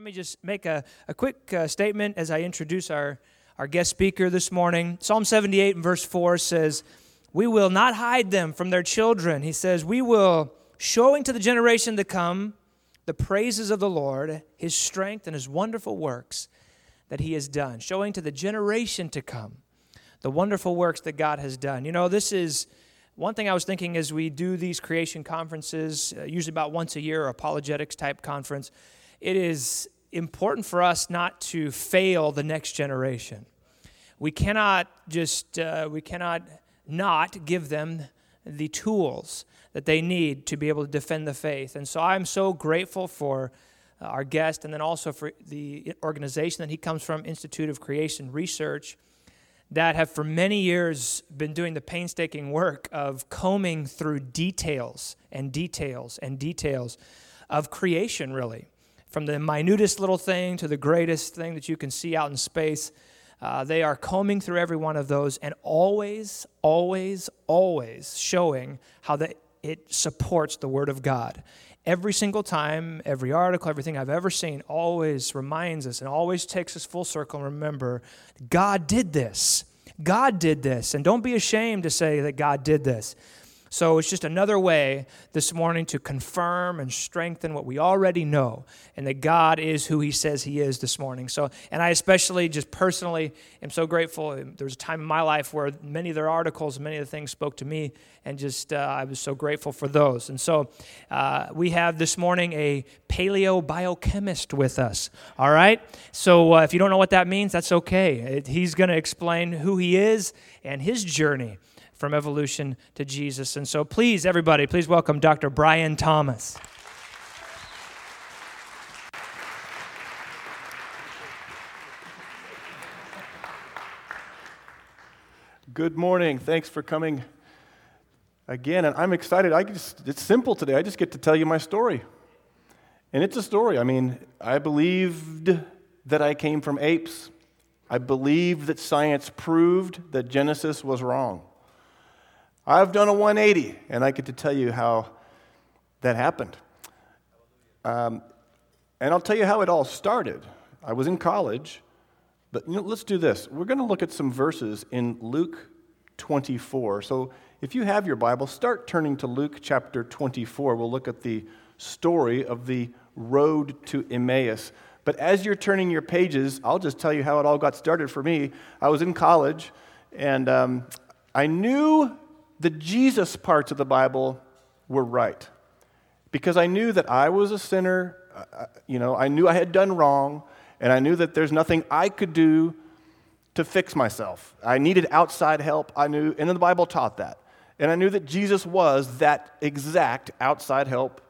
let me just make a, a quick uh, statement as I introduce our, our guest speaker this morning. Psalm 78 and verse 4 says, We will not hide them from their children. He says, We will, showing to the generation to come the praises of the Lord, his strength, and his wonderful works that he has done, showing to the generation to come the wonderful works that God has done. You know, this is one thing I was thinking as we do these creation conferences, uh, usually about once a year, apologetics type conference it is important for us not to fail the next generation. We cannot just, uh, we cannot not give them the tools that they need to be able to defend the faith. And so I'm so grateful for uh, our guest and then also for the organization that he comes from, Institute of Creation Research, that have for many years been doing the painstaking work of combing through details and details and details of creation, really from the minutest little thing to the greatest thing that you can see out in space. Uh, they are combing through every one of those and always, always, always showing how that it supports the Word of God. Every single time, every article, everything I've ever seen always reminds us and always takes us full circle and remember God did this. God did this. And don't be ashamed to say that God did this. So it's just another way this morning to confirm and strengthen what we already know, and that God is who He says He is this morning. So, and I especially, just personally, am so grateful. There was a time in my life where many of their articles, many of the things spoke to me, and just uh, I was so grateful for those. And so uh, we have this morning a paleo biochemist with us. All right. So uh, if you don't know what that means, that's okay. He's going to explain who he is and his journey from evolution to Jesus. And so, please, everybody, please welcome Dr. Brian Thomas. Good morning. Thanks for coming again. And I'm excited. I just, it's simple today. I just get to tell you my story. And it's a story. I mean, I believed that I came from apes. I believed that science proved that Genesis was wrong. I've done a 180, and I get to tell you how that happened. Um, and I'll tell you how it all started. I was in college, but you know, let's do this. We're going to look at some verses in Luke 24. So if you have your Bible, start turning to Luke chapter 24. We'll look at the story of the road to Emmaus. But as you're turning your pages, I'll just tell you how it all got started for me. I was in college, and um, I knew the Jesus parts of the Bible were right. Because I knew that I was a sinner, uh, uh, you know, I knew I had done wrong, and I knew that there's nothing I could do to fix myself. I needed outside help. I knew, and the Bible taught that. And I knew that Jesus was that exact outside help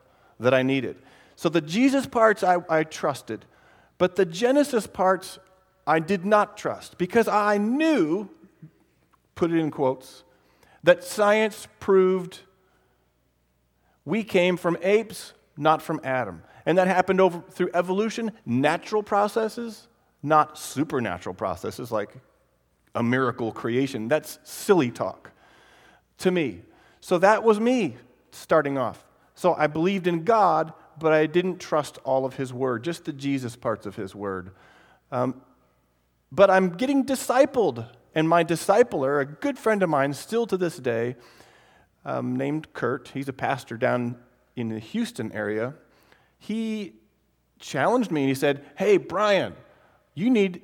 that I needed. So the Jesus parts I, I trusted, but the Genesis parts I did not trust because I knew, put it in quotes, that science proved we came from apes, not from Adam. And that happened over through evolution, natural processes, not supernatural processes like a miracle creation. That's silly talk to me. So that was me starting off. So I believed in God, but I didn't trust all of His Word, just the Jesus parts of His Word. Um, but I'm getting discipled and my discipler, a good friend of mine still to this day, um, named Kurt, he's a pastor down in the Houston area, he challenged me and he said, Hey, Brian, you need,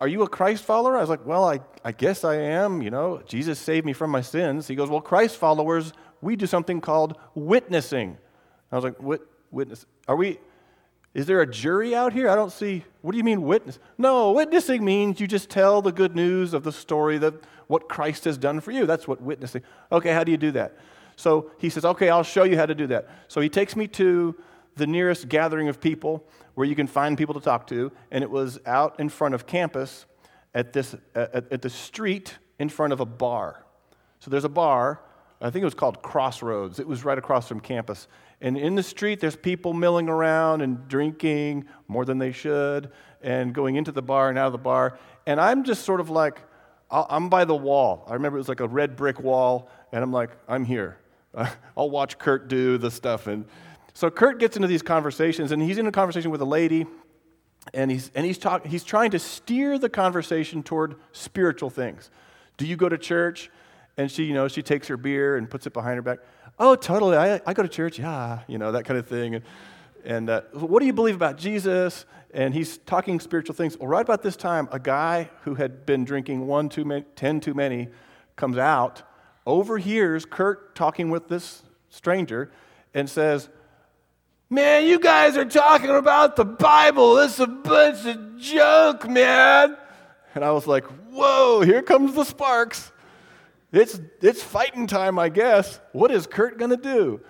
are you a Christ follower? I was like, Well, I, I guess I am. You know, Jesus saved me from my sins. He goes, Well, Christ followers, we do something called witnessing. I was like, What? Witness? Are we, is there a jury out here? I don't see. What do you mean witness? No, witnessing means you just tell the good news of the story that what Christ has done for you. That's what witnessing. Okay, how do you do that? So he says, Okay, I'll show you how to do that. So he takes me to the nearest gathering of people where you can find people to talk to, and it was out in front of campus at this at, at the street in front of a bar. So there's a bar. I think it was called Crossroads. It was right across from campus. And in the street, there's people milling around and drinking more than they should and going into the bar and out of the bar. And I'm just sort of like, I'm by the wall. I remember it was like a red brick wall, and I'm like, I'm here. I'll watch Kurt do the stuff. And so Kurt gets into these conversations, and he's in a conversation with a lady, and he's, and he's, talk, he's trying to steer the conversation toward spiritual things. Do you go to church? And she, you know, she takes her beer and puts it behind her back. Oh, totally. I, I go to church. Yeah, you know, that kind of thing. And, and uh, what do you believe about Jesus? And he's talking spiritual things. Well, right about this time, a guy who had been drinking one too many, ten too many comes out, overhears Kurt talking with this stranger, and says, Man, you guys are talking about the Bible. This is a bunch of junk, man. And I was like, Whoa, here comes the sparks. It's, it's fighting time, I guess. What is Kurt going to do?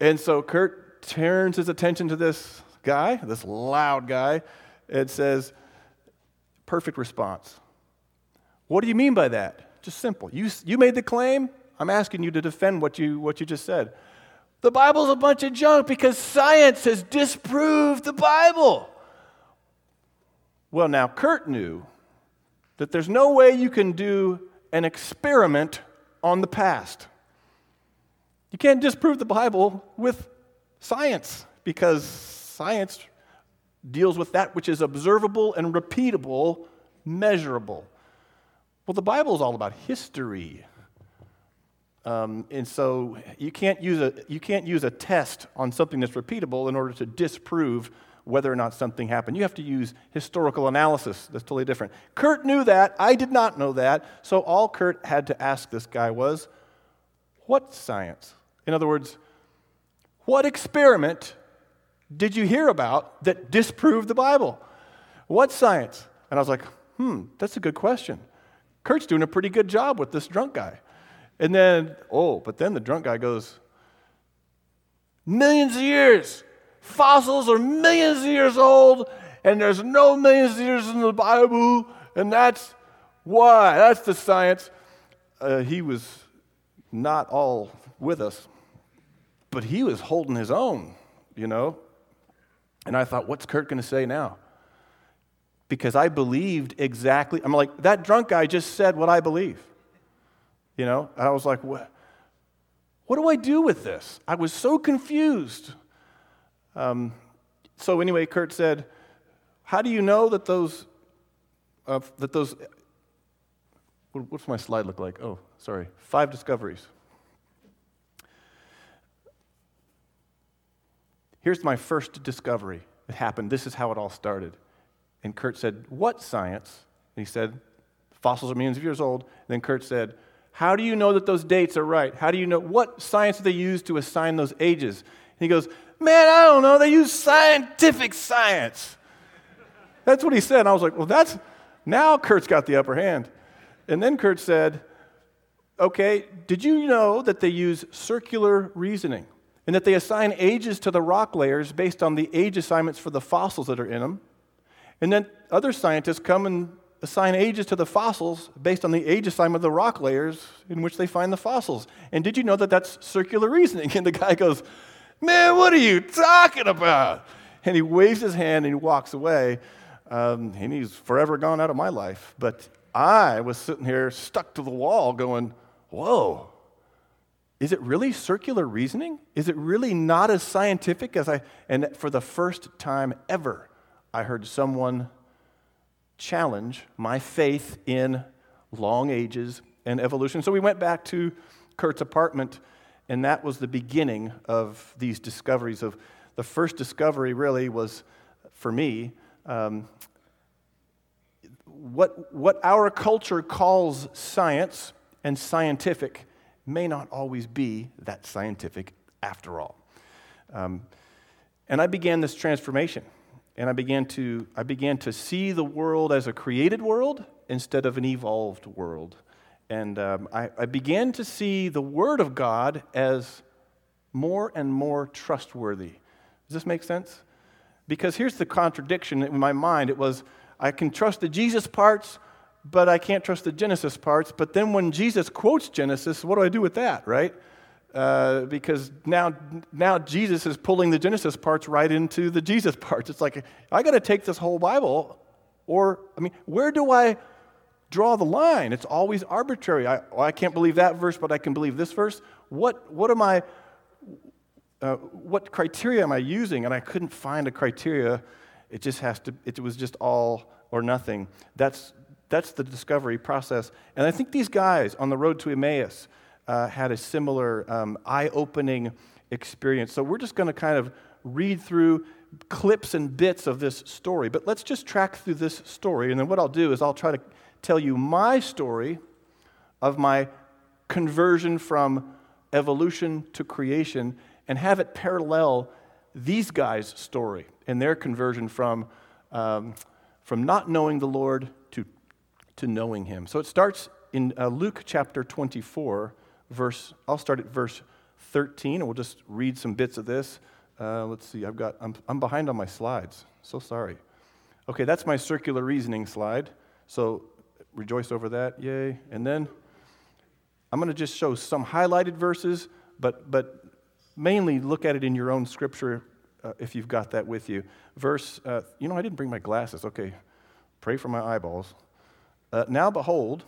And so Kurt turns his attention to this guy, this loud guy, and says, Perfect response. What do you mean by that? Just simple. You, you made the claim. I'm asking you to defend what you, what you just said. The Bible's a bunch of junk because science has disproved the Bible. Well, now, Kurt knew that there's no way you can do an experiment on the past. You can't disprove the Bible with science because science deals with that which is observable and repeatable, measurable. Well, the Bible is all about history. Um, and so you can't, use a, you can't use a test on something that's repeatable in order to disprove whether or not something happened. You have to use historical analysis. That's totally different. Kurt knew that. I did not know that. So all Kurt had to ask this guy was, What science? In other words, what experiment did you hear about that disproved the Bible? What science? And I was like, Hmm, that's a good question. Kurt's doing a pretty good job with this drunk guy. And then, oh, but then the drunk guy goes, Millions of years. Fossils are millions of years old, and there's no millions of years in the Bible, and that's why. That's the science. Uh, he was not all with us, but he was holding his own, you know. And I thought, what's Kurt going to say now? Because I believed exactly, I'm like, that drunk guy just said what I believe. You know, I was like, what, what do I do with this? I was so confused. Um, so anyway, Kurt said, "How do you know that those uh, that those what's my slide look like? Oh, sorry, five discoveries. Here's my first discovery. It happened. This is how it all started. And Kurt said, What science? And he said, Fossils are millions of years old. And then Kurt said, how do you know that those dates are right? How do you know what science do they use to assign those ages? And he goes, Man, I don't know. They use scientific science. That's what he said. And I was like, Well, that's now Kurt's got the upper hand. And then Kurt said, Okay, did you know that they use circular reasoning and that they assign ages to the rock layers based on the age assignments for the fossils that are in them? And then other scientists come and assign ages to the fossils based on the age assignment of the rock layers in which they find the fossils. And did you know that that's circular reasoning? And the guy goes, Man, what are you talking about? And he waves his hand and he walks away. Um, and he's forever gone out of my life. But I was sitting here stuck to the wall going, Whoa, is it really circular reasoning? Is it really not as scientific as I? And for the first time ever, I heard someone challenge my faith in long ages and evolution. So we went back to Kurt's apartment, and that was the beginning of these discoveries. Of the first discovery really was for me um, what what our culture calls science and scientific may not always be that scientific after all. Um, and I began this transformation and I began to, I began to see the world as a created world instead of an evolved world. And um, I, I began to see the Word of God as more and more trustworthy. Does this make sense? Because here's the contradiction in my mind it was, I can trust the Jesus parts, but I can't trust the Genesis parts. But then when Jesus quotes Genesis, what do I do with that, right? Uh, because now, now Jesus is pulling the Genesis parts right into the Jesus parts. It's like, I got to take this whole Bible, or, I mean, where do I draw the line? It's always arbitrary. I, well, I can't believe that verse, but I can believe this verse. What, what am I, uh, what criteria am I using? And I couldn't find a criteria. it just has to, it was just all or nothing. That's, that's the discovery process. And I think these guys on the road to Emmaus uh, had a similar um, eye opening experience. So we're just going to kind of read through clips and bits of this story. But let's just track through this story. And then what I'll do is I'll try to tell you my story of my conversion from evolution to creation and have it parallel these guys' story and their conversion from, um, from not knowing the Lord to, to knowing Him. So it starts in uh, Luke chapter 24, verse, I'll start at verse 13, and we'll just read some bits of this. Uh, let's see, I've got, I'm, I'm behind on my slides. So sorry. Okay, that's my circular reasoning slide. So rejoice over that, yay. And then I'm going to just show some highlighted verses, but, but mainly look at it in your own scripture uh, if you've got that with you. Verse, uh, you know, I didn't bring my glasses. Okay, pray for my eyeballs. Uh, now behold,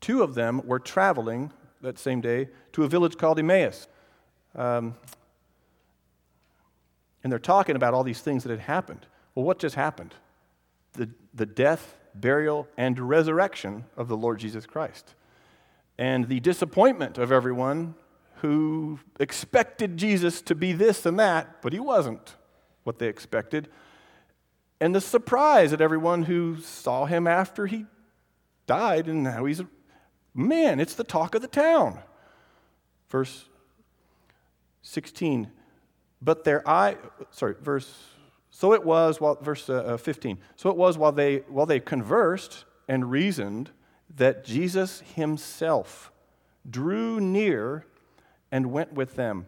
two of them were traveling that same day to a village called Emmaus. Um, and they're talking about all these things that had happened. Well, what just happened? The, the death, burial, and resurrection of the Lord Jesus Christ. And the disappointment of everyone who expected Jesus to be this and that, but he wasn't what they expected. And the surprise at everyone who saw him after he died and now he's, man, it's the talk of the town. Verse 16. But their eye, sorry, verse, so it was while, verse uh, uh 15. So it was while they, while they conversed and reasoned that Jesus himself drew near and went with them.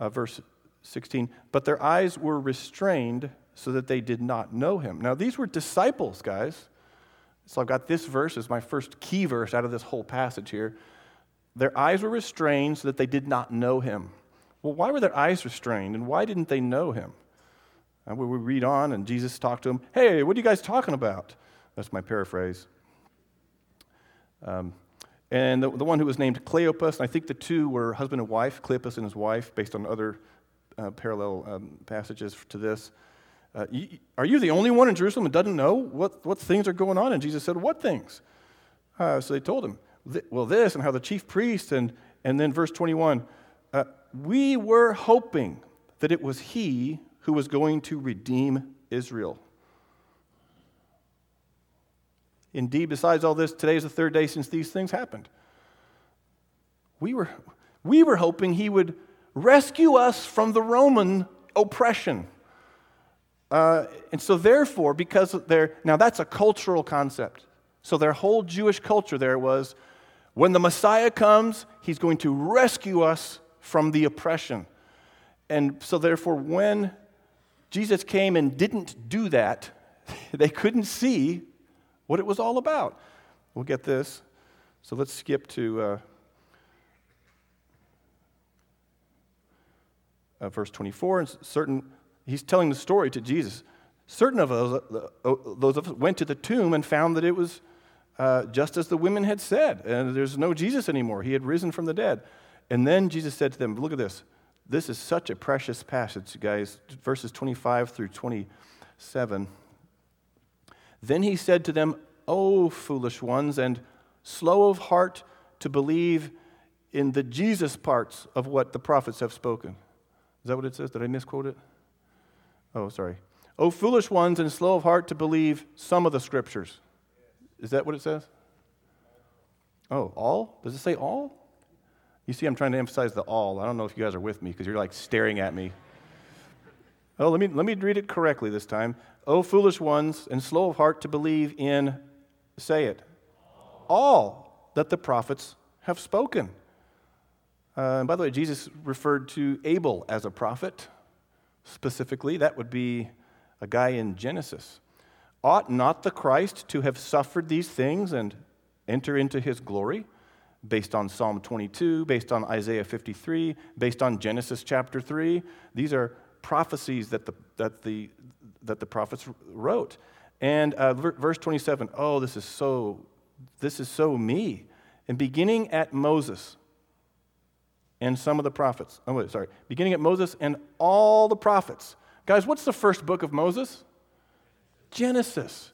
Uh, verse 16. But their eyes were restrained so that they did not know him. Now, these were disciples, guys. So I've got this verse as my first key verse out of this whole passage here. Their eyes were restrained so that they did not know him. Well, why were their eyes restrained and why didn't they know him? And we read on, and Jesus talked to them. Hey, what are you guys talking about? That's my paraphrase. Um, and the, the, one who was named Cleopas, I think the two were husband and wife, Cleopas and his wife, based on other uh, parallel um, passages to this. Uh, are you the only one in Jerusalem that doesn't know what, what things are going on? And Jesus said, What things? Uh, so they told him, Well, this, and how the chief priest, and, and then verse 21 uh, we were hoping that it was he who was going to redeem Israel. Indeed, besides all this, today is the third day since these things happened. We were, we were hoping he would rescue us from the Roman oppression. Uh, and so, therefore, because they're, now that's a cultural concept. So, their whole Jewish culture there was when the Messiah comes, he's going to rescue us from the oppression. And so, therefore, when Jesus came and didn't do that, they couldn't see what it was all about. We'll get this. So let's skip to uh, uh, verse 24. And certain, he's telling the story to Jesus. Certain of those, uh, those of us went to the tomb and found that it was uh, just as the women had said, and there's no Jesus anymore. He had risen from the dead. And then Jesus said to them, Look at this. This is such a precious passage, guys. Verses 25 through 27. Then he said to them, O foolish ones, and slow of heart to believe in the Jesus parts of what the prophets have spoken. Is that what it says? Did I misquote it? Oh, sorry. O foolish ones, and slow of heart to believe some of the scriptures. Is that what it says? Oh, all? Does it say all? You see, I'm trying to emphasize the all. I don't know if you guys are with me because you're like staring at me. Oh, let me, let me read it correctly this time. O foolish ones, and slow of heart to believe in, say it, all that the prophets have spoken. Uh, and by the way, Jesus referred to Abel as a prophet specifically. That would be a guy in Genesis. Ought not the Christ to have suffered these things and enter into his glory? Based on Psalm 22, based on Isaiah 53, based on Genesis chapter 3. These are prophecies that the, that the, that the prophets wrote. And uh, verse 27, oh, this is so, this is so me. And beginning at Moses and some of the prophets, oh, wait, sorry, beginning at Moses and all the prophets, Guys, what's the first book of Moses? Genesis.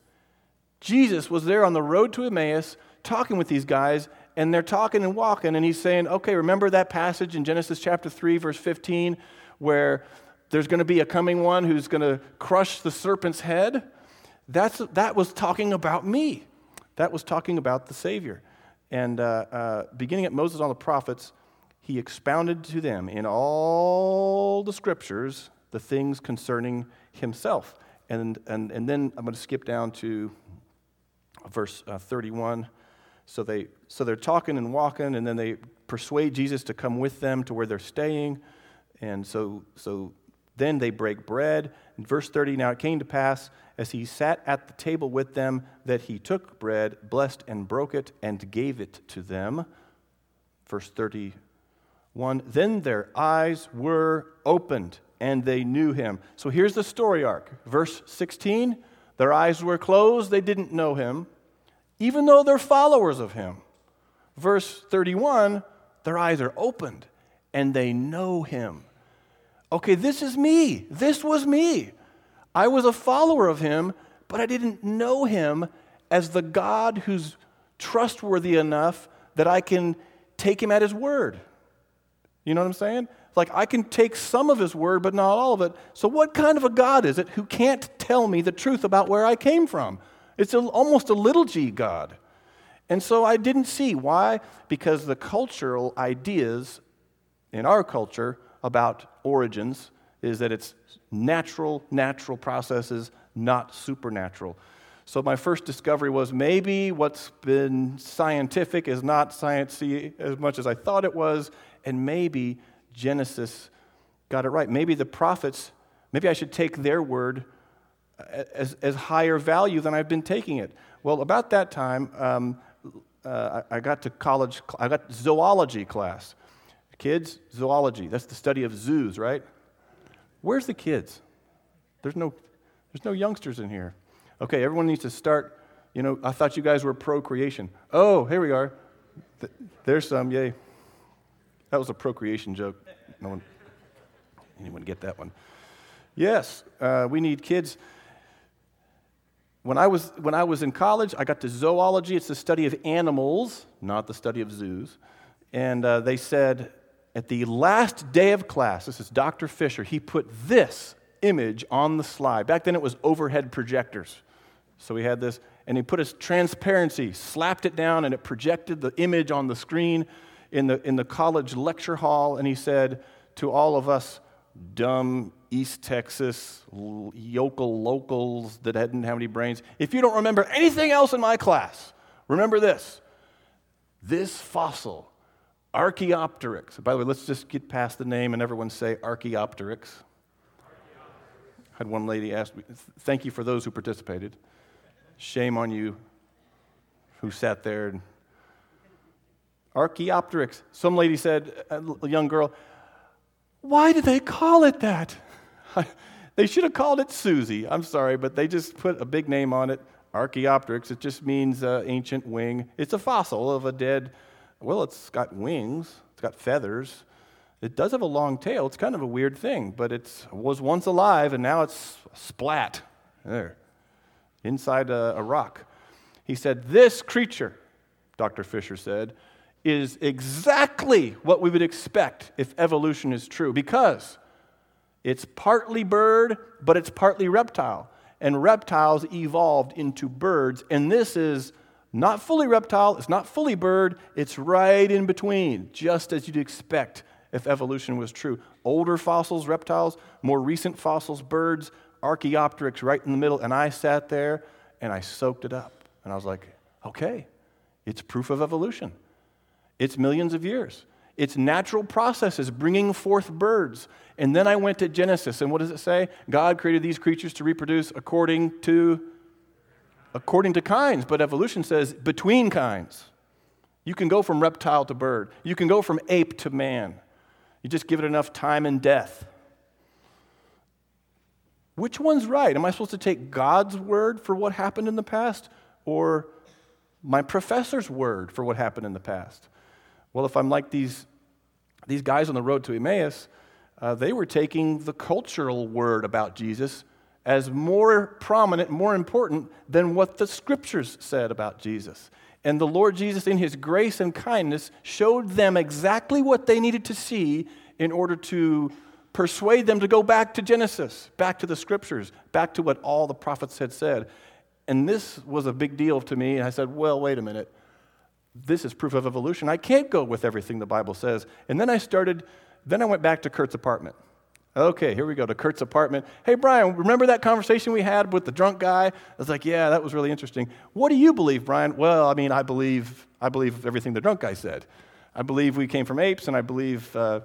Jesus was there on the road to Emmaus talking with these guys, and they're talking and walking, and he's saying, Okay, remember that passage in Genesis chapter 3, verse 15, where there's going to be a coming one who's going to crush the serpent's head? That's, that was talking about me. That was talking about the Savior. And uh, uh, beginning at Moses on the prophets, he expounded to them in all the scriptures the things concerning himself. And, and, and then I'm going to skip down to verse uh, 31. So, they, so they're talking and walking, and then they persuade Jesus to come with them to where they're staying. And so, so then they break bread. In verse 30, now it came to pass as he sat at the table with them that he took bread, blessed and broke it, and gave it to them. Verse 31 Then their eyes were opened, and they knew him. So here's the story arc. Verse 16 Their eyes were closed, they didn't know him, even though they're followers of him. Verse 31 Their eyes are opened, and they know him. Okay, this is me. This was me. I was a follower of him, but I didn't know him as the God who's trustworthy enough that I can take him at his word. You know what I'm saying? Like, I can take some of his word, but not all of it. So, what kind of a God is it who can't tell me the truth about where I came from? It's a, almost a little g God. And so I didn't see. Why? Because the cultural ideas in our culture about origins is that it's natural, natural processes, not supernatural. So my first discovery was maybe what's been scientific is not sciencey as much as I thought it was, and maybe Genesis got it right. Maybe the prophets, maybe I should take their word as, as higher value than I've been taking it. Well, about that time, um, uh, I, I got to college, I got zoology class. Kids, zoology, that's the study of zoos, right? Where's the kids? There's no, there's no youngsters in here. Okay, everyone needs to start. You know, I thought you guys were procreation. Oh, here we are. There's some, yay. That was a procreation joke. No one, anyone get that one? Yes, uh, we need kids. When I, was, when I was in college, I got to zoology. It's the study of animals, not the study of zoos. And uh, they said, at the last day of class, this is Dr. Fisher, he put this image on the slide. Back then it was overhead projectors. So we had this, and he put his transparency, slapped it down, and it projected the image on the screen in the, in the college lecture hall. And he said to all of us, dumb East Texas yokel locals that didn't have any brains, if you don't remember anything else in my class, remember this. This fossil Archaeopteryx. By the way, let's just get past the name and everyone say Archaeopteryx. I had one lady ask me, thank you for those who participated. Shame on you who sat there and Archaeopteryx. Some lady said, a young girl, why did they call it that? they should have called it Susie. I'm sorry, but they just put a big name on it, Archaeopteryx. It just means uh, ancient wing. It's a fossil of a dead well, it's got wings, it's got feathers. It does have a long tail. It's kind of a weird thing, but it was once alive and now it's splat there inside a, a rock. He said, This creature, Dr. Fisher said, is exactly what we would expect if evolution is true because it's partly bird, but it's partly reptile. And reptiles evolved into birds, and this is not fully reptile, it's not fully bird, it's right in between, just as you'd expect if evolution was true. Older fossils, reptiles, more recent fossils, birds, Archaeopteryx right in the middle. And I sat there and I soaked it up. And I was like, okay, it's proof of evolution. It's millions of years. It's natural processes bringing forth birds. And then I went to Genesis, and what does it say? God created these creatures to reproduce according to according to kinds, but evolution says between kinds. You can go from reptile to bird, you can go from ape to man. You just give it enough time and death. Which one's right? Am I supposed to take God's word for what happened in the past or my professor's word for what happened in the past? Well, if I'm like these, these guys on the road to Emmaus, uh, they were taking the cultural word about Jesus as more prominent, more important than what the scriptures said about Jesus. And the Lord Jesus, in his grace and kindness, showed them exactly what they needed to see in order to persuade them to go back to Genesis, back to the scriptures, back to what all the prophets had said. And this was a big deal to me. And I said, well, wait a minute. This is proof of evolution. I can't go with everything the Bible says. And then I started, then I went back to Kurt's apartment. Okay, here we go to Kurt's apartment. Hey, Brian, remember that conversation we had with the drunk guy? I was like, yeah, that was really interesting. What do you believe, Brian? Well, I mean, I believe, I believe everything the drunk guy said. I believe we came from apes, and I believe uh,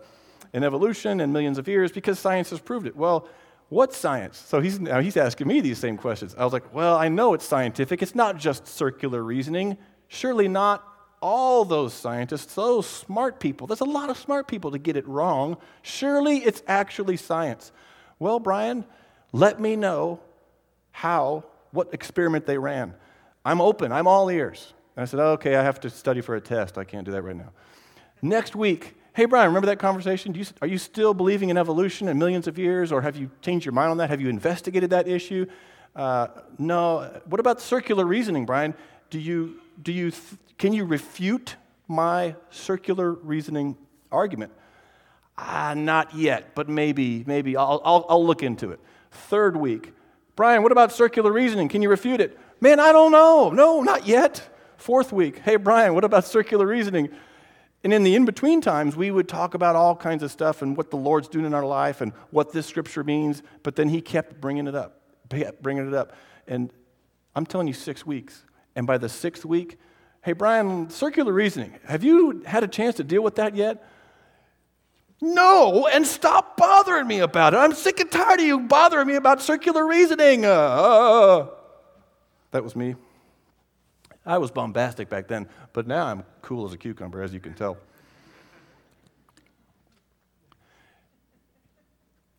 in evolution and millions of years because science has proved it. Well, what science? So he's, now he's asking me these same questions. I was like, well, I know it's scientific. It's not just circular reasoning. Surely not all those scientists, those smart people, there's a lot of smart people to get it wrong. Surely it's actually science. Well, Brian, let me know how, what experiment they ran. I'm open, I'm all ears. And I said, okay, I have to study for a test. I can't do that right now. Next week, hey, Brian, remember that conversation? You, are you still believing in evolution and millions of years, or have you changed your mind on that? Have you investigated that issue? Uh, no. What about circular reasoning, Brian? Do you, do you th- can you refute my circular reasoning argument? Ah, not yet, but maybe, maybe. I'll, I'll, I'll look into it. Third week. Brian, what about circular reasoning? Can you refute it? Man, I don't know. No, not yet. Fourth week. Hey, Brian, what about circular reasoning? And in the in between times, we would talk about all kinds of stuff and what the Lord's doing in our life and what this scripture means. But then he kept bringing it up, bringing it up. And I'm telling you, six weeks. And by the sixth week, Hey, Brian, circular reasoning. Have you had a chance to deal with that yet? No, and stop bothering me about it. I'm sick and tired of you bothering me about circular reasoning. Uh, uh. That was me. I was bombastic back then, but now I'm cool as a cucumber, as you can tell.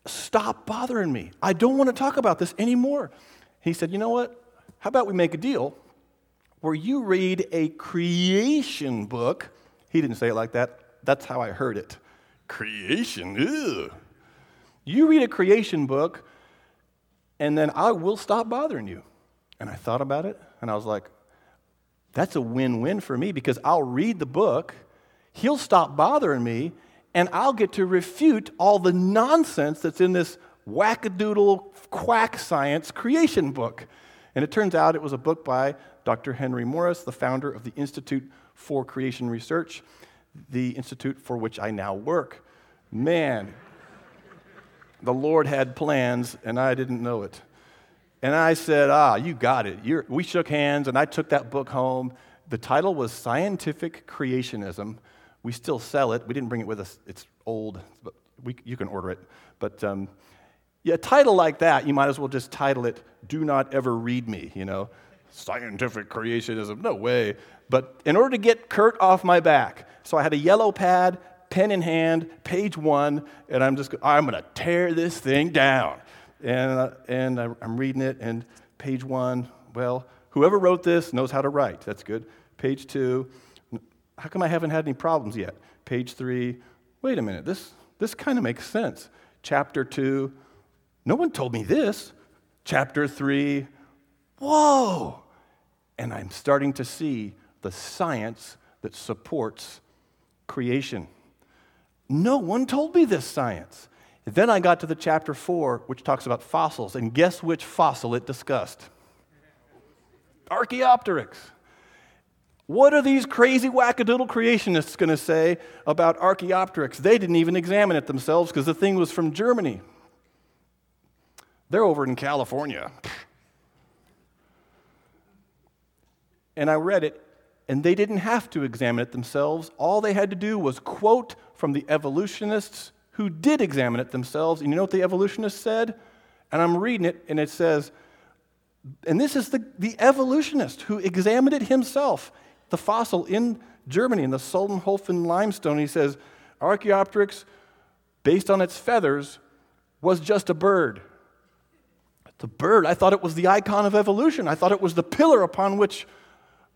Stop bothering me. I don't want to talk about this anymore. He said, You know what? How about we make a deal? Where you read a creation book. He didn't say it like that. That's how I heard it. Creation, ew. You read a creation book, and then I will stop bothering you. And I thought about it, and I was like, that's a win win for me because I'll read the book, he'll stop bothering me, and I'll get to refute all the nonsense that's in this wackadoodle quack science creation book. And it turns out it was a book by Dr. Henry Morris, the founder of the Institute for Creation Research, the institute for which I now work. Man, the Lord had plans, and I didn't know it. And I said, Ah, you got it. You're, we shook hands, and I took that book home. The title was Scientific Creationism. We still sell it. We didn't bring it with us. It's old, but we, you can order it. But um, yeah, a title like that, you might as well just title it Do Not Ever Read Me, you know? Scientific creationism, no way. But in order to get Kurt off my back, so I had a yellow pad, pen in hand, page one, and I'm just, I'm going to tear this thing down. And, uh, and I'm reading it, and page one, well, whoever wrote this knows how to write. That's good. Page two, how come I haven't had any problems yet? Page three, wait a minute, this, this kind of makes sense. Chapter two, no one told me this. Chapter three, whoa. And I'm starting to see the science that supports creation. No one told me this science. Then I got to the chapter four, which talks about fossils, and guess which fossil it discussed? Archaeopteryx. What are these crazy wackadoodle creationists going to say about Archaeopteryx? They didn't even examine it themselves because the thing was from Germany. They're over in California. And I read it, and they didn't have to examine it themselves. All they had to do was quote from the evolutionists who did examine it themselves. And you know what the evolutionists said? And I'm reading it, and it says, and this is the, the evolutionist who examined it himself, the fossil in Germany, in the Solnhofen limestone. He says, Archaeopteryx, based on its feathers, was just a bird. The bird, I thought it was the icon of evolution. I thought it was the pillar upon which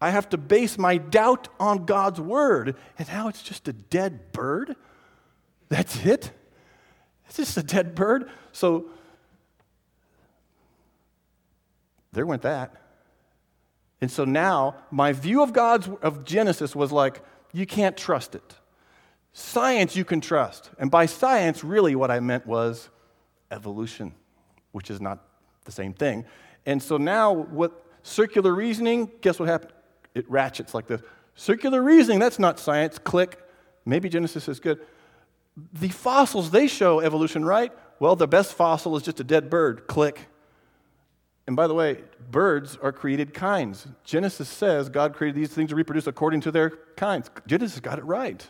I have to base my doubt on God's word. And now it's just a dead bird? That's it? It's just a dead bird. So there went that. And so now my view of God's of Genesis was like, you can't trust it. Science you can trust. And by science, really what I meant was evolution, which is not the same thing. And so now what circular reasoning, guess what happened? It ratchets like this. Circular reasoning, that's not science. Click. Maybe Genesis is good. The fossils, they show evolution, right? Well, the best fossil is just a dead bird. Click. And by the way, birds are created kinds. Genesis says God created these things to reproduce according to their kinds. Genesis got it right.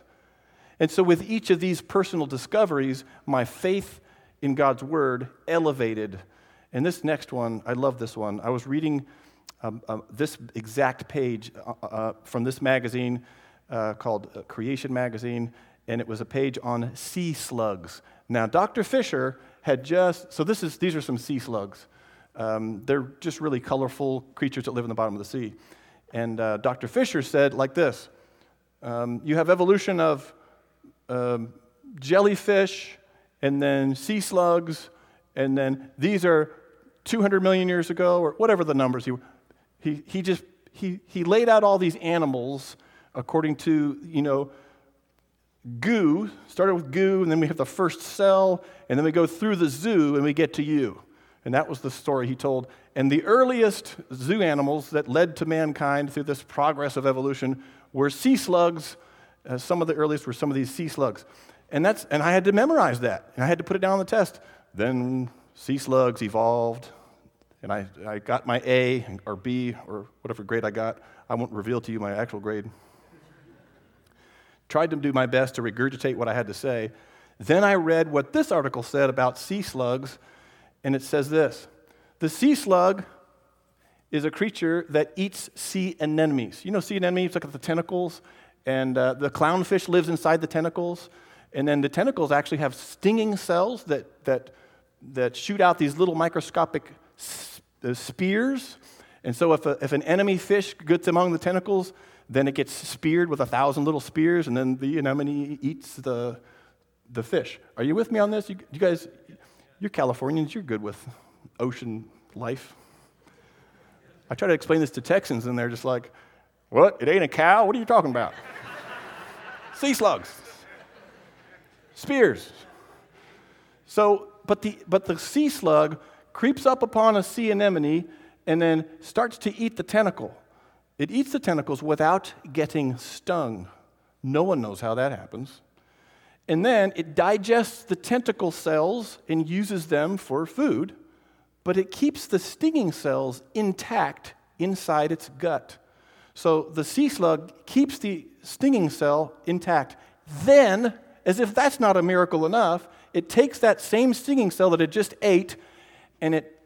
And so, with each of these personal discoveries, my faith in God's word elevated. And this next one, I love this one. I was reading um, uh, this exact page uh, uh, from this magazine uh, called uh, Creation Magazine, and it was a page on sea slugs. Now, Dr. Fisher had just, so this is, these are some sea slugs. Um, they're just really colorful creatures that live in the bottom of the sea. And uh, Dr. Fisher said like this um, You have evolution of um, jellyfish, and then sea slugs, and then these are 200 million years ago, or whatever the numbers. He, he, he just he, he laid out all these animals according to, you know, goo, started with goo, and then we have the first cell, and then we go through the zoo and we get to you. And that was the story he told. And the earliest zoo animals that led to mankind through this progress of evolution were sea slugs. Uh, some of the earliest were some of these sea slugs. And, that's, and I had to memorize that. And I had to put it down on the test. Then sea slugs evolved. And I, I got my A or B or whatever grade I got. I won't reveal to you my actual grade. Tried to do my best to regurgitate what I had to say. Then I read what this article said about sea slugs and it says this The sea slug is a creature that eats sea anemones. You know, sea anemones, look at the tentacles, and uh, the clownfish lives inside the tentacles. And then the tentacles actually have stinging cells that, that, that shoot out these little microscopic uh, spears. And so if, a, if an enemy fish gets among the tentacles, then it gets speared with a thousand little spears, and then the anemone eats the, the fish. Are you with me on this? You, you guys, you're Californians, you're good with ocean life. I try to explain this to Texans, and they're just like, What? It ain't a cow? What are you talking about? sea slugs, spears. So, but the, but the sea slug creeps up upon a sea anemone and then starts to eat the tentacle. It eats the tentacles without getting stung. No one knows how that happens. And then it digests the tentacle cells and uses them for food, but it keeps the stinging cells intact inside its gut. So the sea slug keeps the stinging cell intact. Then, as if that's not a miracle enough, it takes that same stinging cell that it just ate and it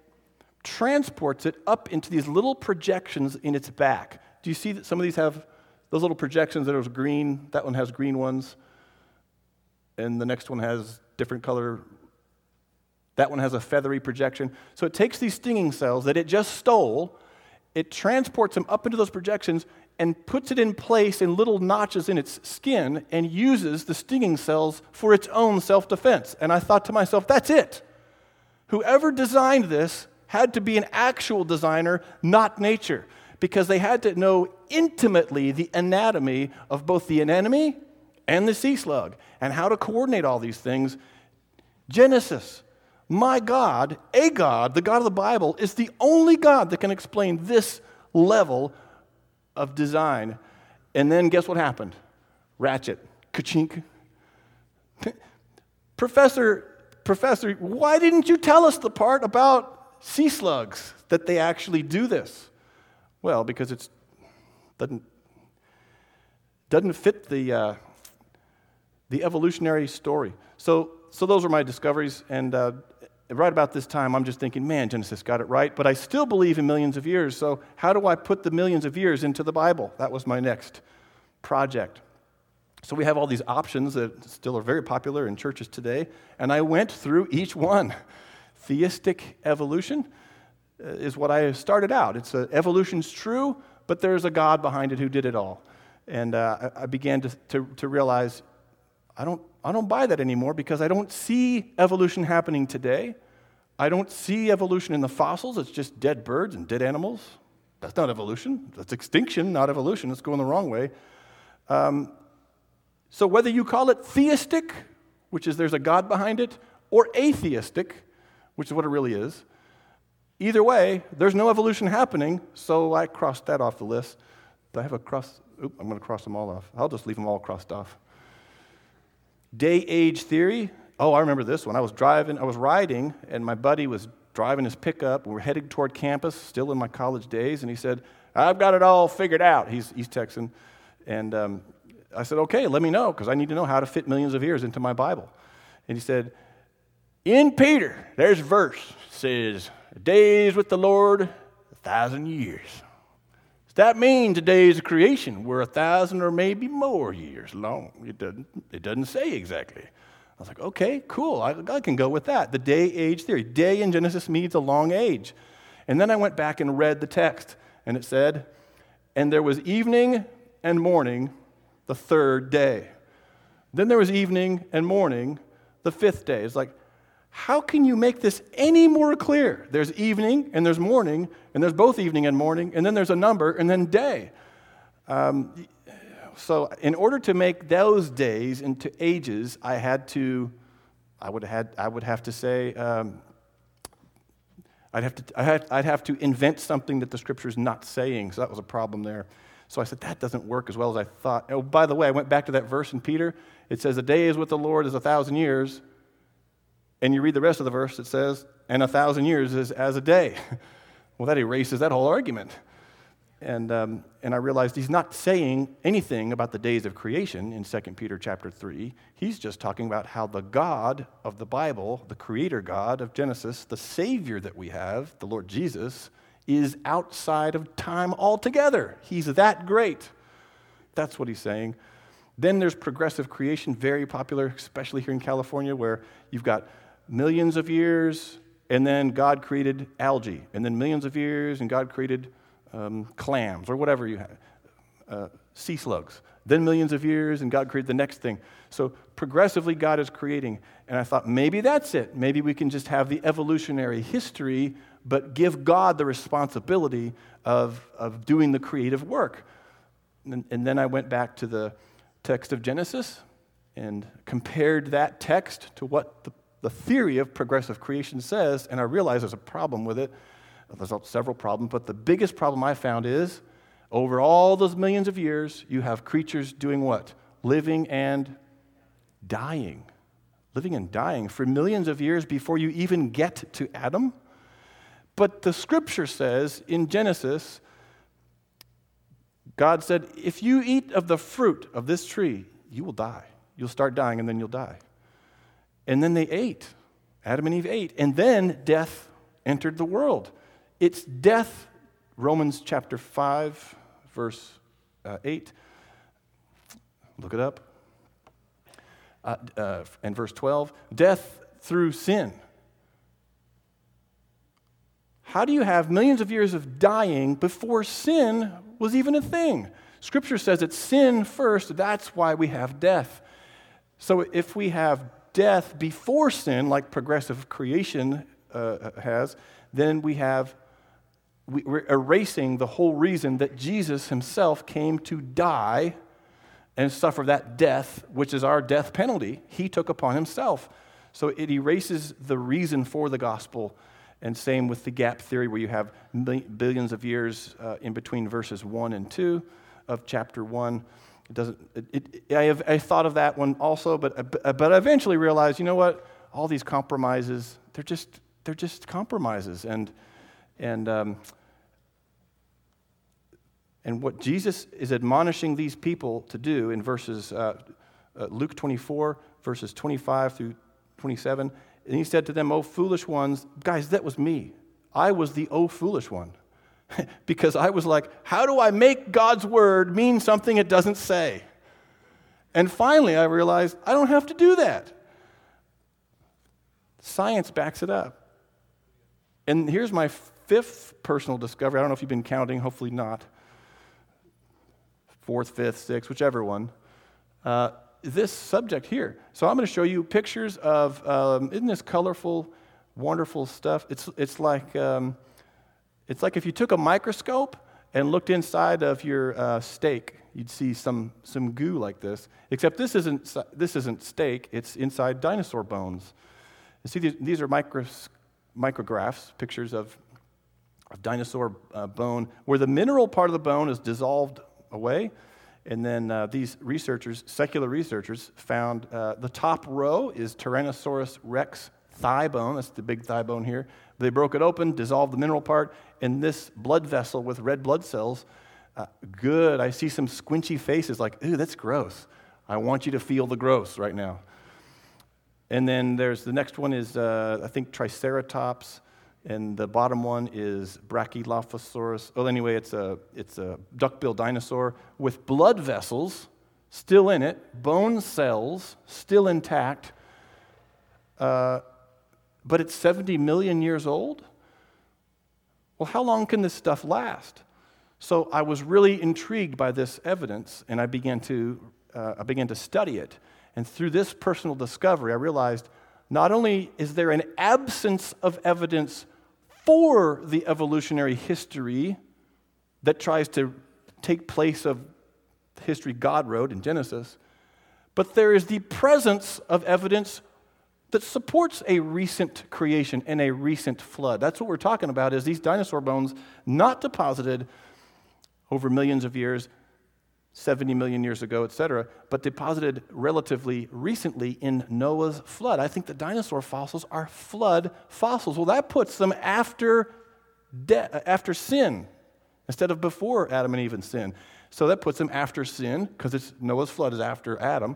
transports it up into these little projections in its back. Do you see that some of these have those little projections that are green? That one has green ones and the next one has different color. That one has a feathery projection. So it takes these stinging cells that it just stole, it transports them up into those projections and puts it in place in little notches in its skin and uses the stinging cells for its own self defense. And I thought to myself, that's it. Whoever designed this had to be an actual designer, not nature, because they had to know intimately the anatomy of both the anemone and the sea slug and how to coordinate all these things. Genesis, my God, a God, the God of the Bible, is the only God that can explain this level of design. And then guess what happened? Ratchet, kachink. professor, professor, why didn't you tell us the part about sea slugs that they actually do this? Well, because it doesn't doesn't fit the uh, the evolutionary story. So, so those are my discoveries. And uh, right about this time, I'm just thinking, man, Genesis got it right. But I still believe in millions of years. So, how do I put the millions of years into the Bible? That was my next project. So, we have all these options that still are very popular in churches today. And I went through each one. Theistic evolution uh, is what I started out. It's a, evolution's true, but there's a God behind it who did it all. And uh, I began to, to, to realize I don't, I don't buy that anymore because I don't see evolution happening today. I don't see evolution in the fossils. It's just dead birds and dead animals. That's not evolution. That's extinction, not evolution. It's going the wrong way. Um, so, whether you call it theistic, which is there's a God behind it, or atheistic, which is what it really is, either way, there's no evolution happening, so I crossed that off the list. Do I have a cross? Oop, I'm going to cross them all off. I'll just leave them all crossed off. Day age theory. Oh, I remember this one. I was driving, I was riding, and my buddy was driving his pickup. We were heading toward campus, still in my college days, and he said, I've got it all figured out. He's, he's Texan. And um, I said, okay, let me know, because I need to know how to fit millions of years into my Bible. And he said, in Peter, there's a verse says, days with the Lord, a thousand years. Does that mean the days of creation were a thousand or maybe more years long? It doesn't, it doesn't say exactly. I was like, okay, cool. I, I can go with that. The day age theory. Day in Genesis means a long age. And then I went back and read the text, and it said, And there was evening and morning the third day. Then there was evening and morning the fifth day. It's like, how can you make this any more clear? There's evening and there's morning, and there's both evening and morning, and then there's a number, and then day. Um, so, in order to make those days into ages, I had to, I would, had, I would have to say, um, I'd, have to, I I'd have to invent something that the scripture's not saying. So that was a problem there. So I said, that doesn't work as well as I thought. Oh, by the way, I went back to that verse in Peter. It says, a day is with the Lord is a thousand years. And you read the rest of the verse, it says, and a thousand years is as a day. well, that erases that whole argument. And, um, and I realized he's not saying anything about the days of creation in 2 Peter chapter 3. He's just talking about how the God of the Bible, the creator God of Genesis, the Savior that we have, the Lord Jesus, is outside of time altogether. He's that great. That's what he's saying. Then there's progressive creation, very popular, especially here in California, where you've got millions of years, and then God created algae, and then millions of years, and God created um, clams or whatever you have, uh, sea slugs. Then millions of years, and God created the next thing. So progressively, God is creating. And I thought maybe that's it. Maybe we can just have the evolutionary history, but give God the responsibility of, of doing the creative work. And, and then I went back to the text of Genesis and compared that text to what the, the theory of progressive creation says, and I realized there's a problem with it. There's several problems, but the biggest problem I found is over all those millions of years, you have creatures doing what? Living and dying. Living and dying for millions of years before you even get to Adam. But the scripture says in Genesis, God said, If you eat of the fruit of this tree, you will die. You'll start dying and then you'll die. And then they ate. Adam and Eve ate. And then death entered the world. It's death, Romans chapter 5, verse uh, 8. Look it up. Uh, uh, and verse 12 death through sin. How do you have millions of years of dying before sin was even a thing? Scripture says it's sin first, that's why we have death. So if we have death before sin, like progressive creation uh, has, then we have we're erasing the whole reason that Jesus himself came to die and suffer that death, which is our death penalty. He took upon himself. So it erases the reason for the gospel. And same with the gap theory, where you have billions of years uh, in between verses 1 and 2 of chapter 1. It doesn't, it, it, I, have, I thought of that one also, but, but I eventually realized, you know what? All these compromises, they're just, they're just compromises. And, and um, and what Jesus is admonishing these people to do in verses, uh, uh, Luke 24, verses 25 through 27, and he said to them, Oh, foolish ones, guys, that was me. I was the oh, foolish one. because I was like, How do I make God's word mean something it doesn't say? And finally, I realized I don't have to do that. Science backs it up. And here's my fifth personal discovery. I don't know if you've been counting, hopefully not fourth, fifth, sixth, whichever one. Uh, this subject here. So I'm going to show you pictures of, um, isn't this colorful, wonderful stuff? It's, it's, like, um, it's like if you took a microscope and looked inside of your uh, steak, you'd see some, some goo like this. Except this isn't, this isn't steak, it's inside dinosaur bones. You see, these, these are micros, micrographs, pictures of, of dinosaur uh, bone, where the mineral part of the bone is dissolved away and then uh, these researchers, secular researchers, found uh, the top row is Tyrannosaurus rex thigh bone. That's the big thigh bone here. They broke it open, dissolved the mineral part, and this blood vessel with red blood cells. Uh, good. I see some squinchy faces like, ooh, that's gross. I want you to feel the gross right now. And then there's the next one is, uh, I think, Triceratops and the bottom one is Brachylophosaurus. Oh, anyway, it's a, it's a duckbill dinosaur with blood vessels still in it, bone cells still intact, uh, but it's 70 million years old? Well, how long can this stuff last? So I was really intrigued by this evidence, and I began to, uh, I began to study it. And through this personal discovery, I realized not only is there an absence of evidence for the evolutionary history that tries to take place of the history God wrote in Genesis, but there is the presence of evidence that supports a recent creation and a recent flood. That's what we're talking about is these dinosaur bones not deposited over millions of years 70 million years ago, et cetera, but deposited relatively recently in Noah's flood. I think the dinosaur fossils are flood fossils. Well, that puts them after, de- after sin instead of before Adam and Eve and sin. So that puts them after sin because Noah's flood is after Adam,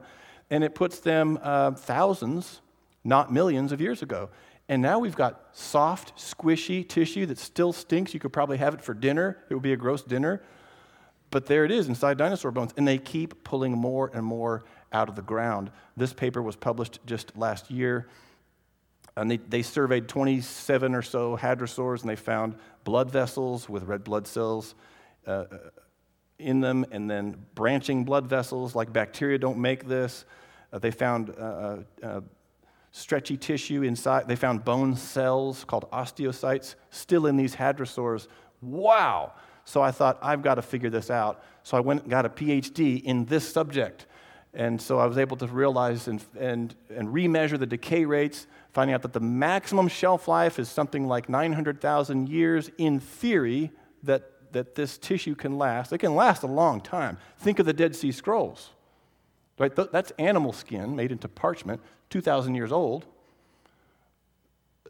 and it puts them uh, thousands, not millions of years ago. And now we've got soft, squishy tissue that still stinks. You could probably have it for dinner. It would be a gross dinner. But there it is inside dinosaur bones, and they keep pulling more and more out of the ground. This paper was published just last year, and they, they surveyed 27 or so hadrosaurs, and they found blood vessels with red blood cells uh, uh, in them, and then branching blood vessels, like bacteria don't make this. Uh, they found uh, uh, uh stretchy tissue inside. They found bone cells called osteocytes still in these hadrosaurs. Wow! So I thought, I've got to figure this out. So I went and got a PhD in this subject. And so I was able to realize and, and, and remeasure the decay rates, finding out that the maximum shelf life is something like 900,000 years in theory that, that this tissue can last. It can last a long time. Think of the Dead Sea Scrolls. Right? That's animal skin made into parchment, 2,000 years old.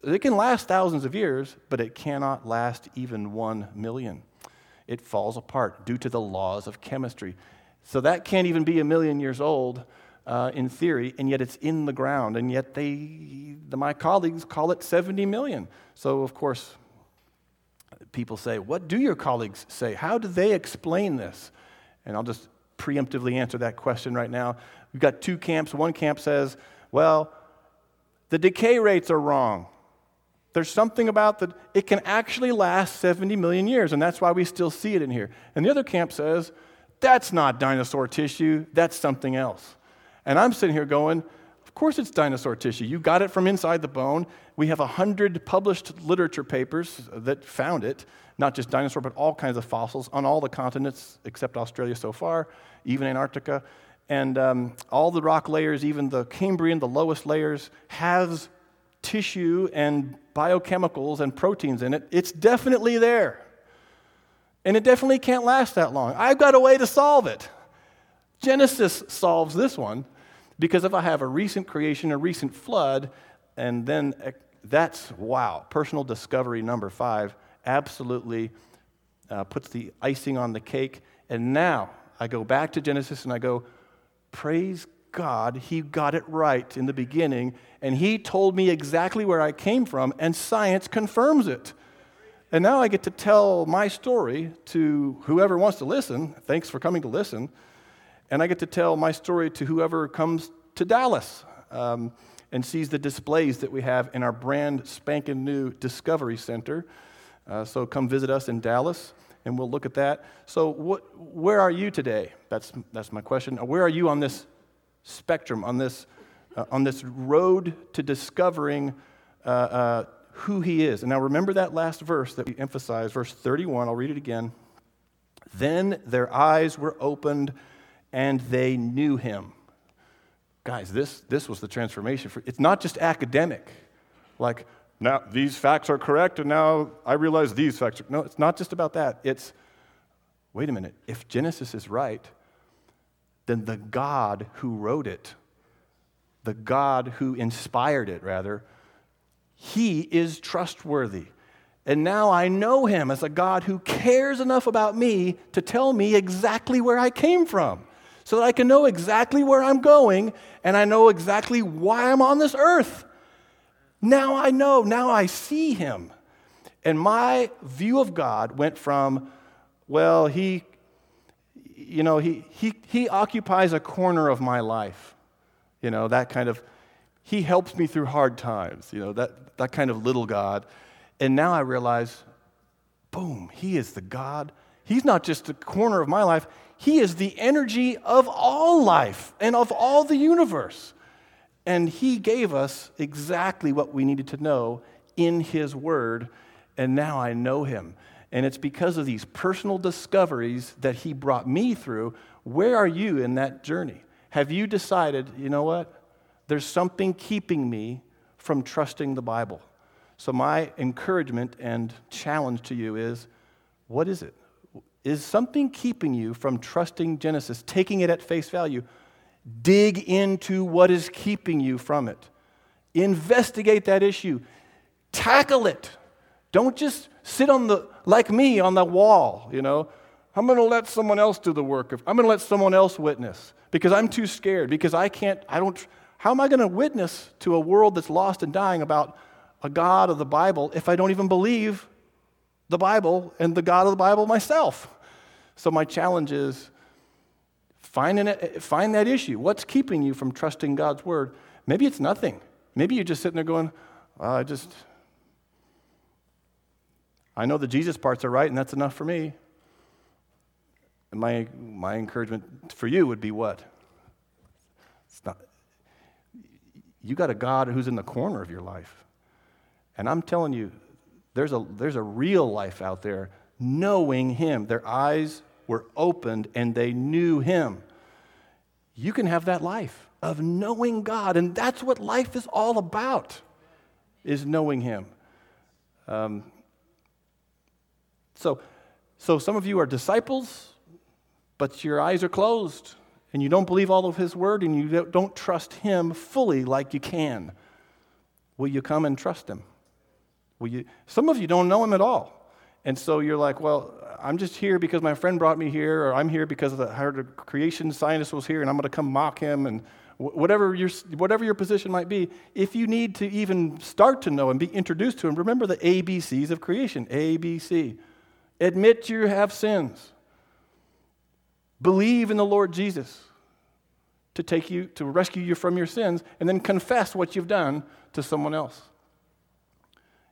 It can last thousands of years, but it cannot last even one million it falls apart due to the laws of chemistry. So that can't even be a million years old uh, in theory, and yet it's in the ground, and yet they, the, my colleagues call it 70 million. So, of course, people say, What do your colleagues say? How do they explain this? And I'll just preemptively answer that question right now. We've got two camps. One camp says, Well, the decay rates are wrong. There's something about that, it can actually last 70 million years, and that's why we still see it in here. And the other camp says, that's not dinosaur tissue, that's something else. And I'm sitting here going, of course it's dinosaur tissue. You got it from inside the bone. We have 100 published literature papers that found it, not just dinosaur, but all kinds of fossils on all the continents except Australia so far, even Antarctica. And um, all the rock layers, even the Cambrian, the lowest layers, has tissue and biochemicals and proteins in it, it's definitely there. And it definitely can't last that long. I've got a way to solve it. Genesis solves this one because if I have a recent creation, a recent flood, and then that's wow, personal discovery number five absolutely uh, puts the icing on the cake. And now I go back to Genesis and I go, praise God, He got it right in the beginning, and He told me exactly where I came from, and science confirms it. And now I get to tell my story to whoever wants to listen. Thanks for coming to listen. And I get to tell my story to whoever comes to Dallas um, and sees the displays that we have in our brand spanking new Discovery Center. Uh, so come visit us in Dallas and we'll look at that. So, what, where are you today? That's, that's my question. Where are you on this spectrum, on this, uh, on this road to discovering uh, uh, who he is. And now remember that last verse that we emphasized, verse 31. I'll read it again. Then their eyes were opened and they knew him. Guys, this, this was the transformation. For, it's not just academic, like, now these facts are correct and now I realize these facts are. No, it's not just about that. It's, wait a minute, if Genesis is right, then the God who wrote it, the God who inspired it, rather, he is trustworthy. And now I know him as a God who cares enough about me to tell me exactly where I came from so that I can know exactly where I'm going and I know exactly why I'm on this earth. Now I know, now I see him. And my view of God went from, well, he, you know, he, he, he occupies a corner of my life. You know, that kind of, he helps me through hard times, you know, that, that kind of little God. And now I realize, boom, He is the God. He's not just a corner of my life, He is the energy of all life and of all the universe. And He gave us exactly what we needed to know in His Word. And now I know Him. And it's because of these personal discoveries that He brought me through. Where are you in that journey? Have you decided, you know what? There's something keeping me from trusting the Bible. So, my encouragement and challenge to you is what is it? Is something keeping you from trusting Genesis, taking it at face value? Dig into what is keeping you from it. Investigate that issue. Tackle it. Don't just sit on the, like me, on the wall, you know. I'm going to let someone else do the work. I'm going to let someone else witness because I'm too scared, because I can't, I don't, how am I going to witness to a world that's lost and dying about a God of the Bible if I don't even believe the Bible and the God of the Bible myself? So, my challenge is find, an, find that issue. What's keeping you from trusting God's word? Maybe it's nothing. Maybe you're just sitting there going, I just, I know the Jesus parts are right, and that's enough for me. And my, my encouragement for you would be what? It's not, you got a God who's in the corner of your life. And I'm telling you, there's a, there's a real life out there knowing Him. Their eyes were opened and they knew Him. You can have that life of knowing God, and that's what life is all about, is knowing Him. Um, so, so some of you are disciples, but your eyes are closed, and you don't believe all of His word, and you don't trust Him fully like you can. Will you come and trust Him? Will you, some of you don't know him at all. And so you're like, well, I'm just here because my friend brought me here, or I'm here because the, heard a creation scientist was here and I'm going to come mock him, and whatever your, whatever your position might be. If you need to even start to know and be introduced to him, remember the ABCs of creation ABC. Admit you have sins, believe in the Lord Jesus to take you, to rescue you from your sins, and then confess what you've done to someone else.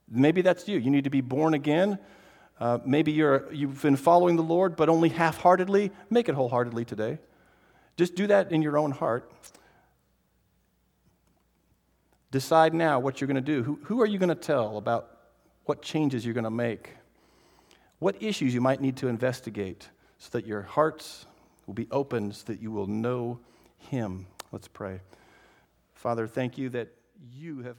Maybe that's you. You need to be born again. Uh, maybe you're, you've been following the Lord, but only half heartedly. Make it wholeheartedly today. Just do that in your own heart. Decide now what you're going to do. Who, who are you going to tell about what changes you're going to make? What issues you might need to investigate so that your hearts will be open so that you will know Him. Let's pray. Father, thank you that you have.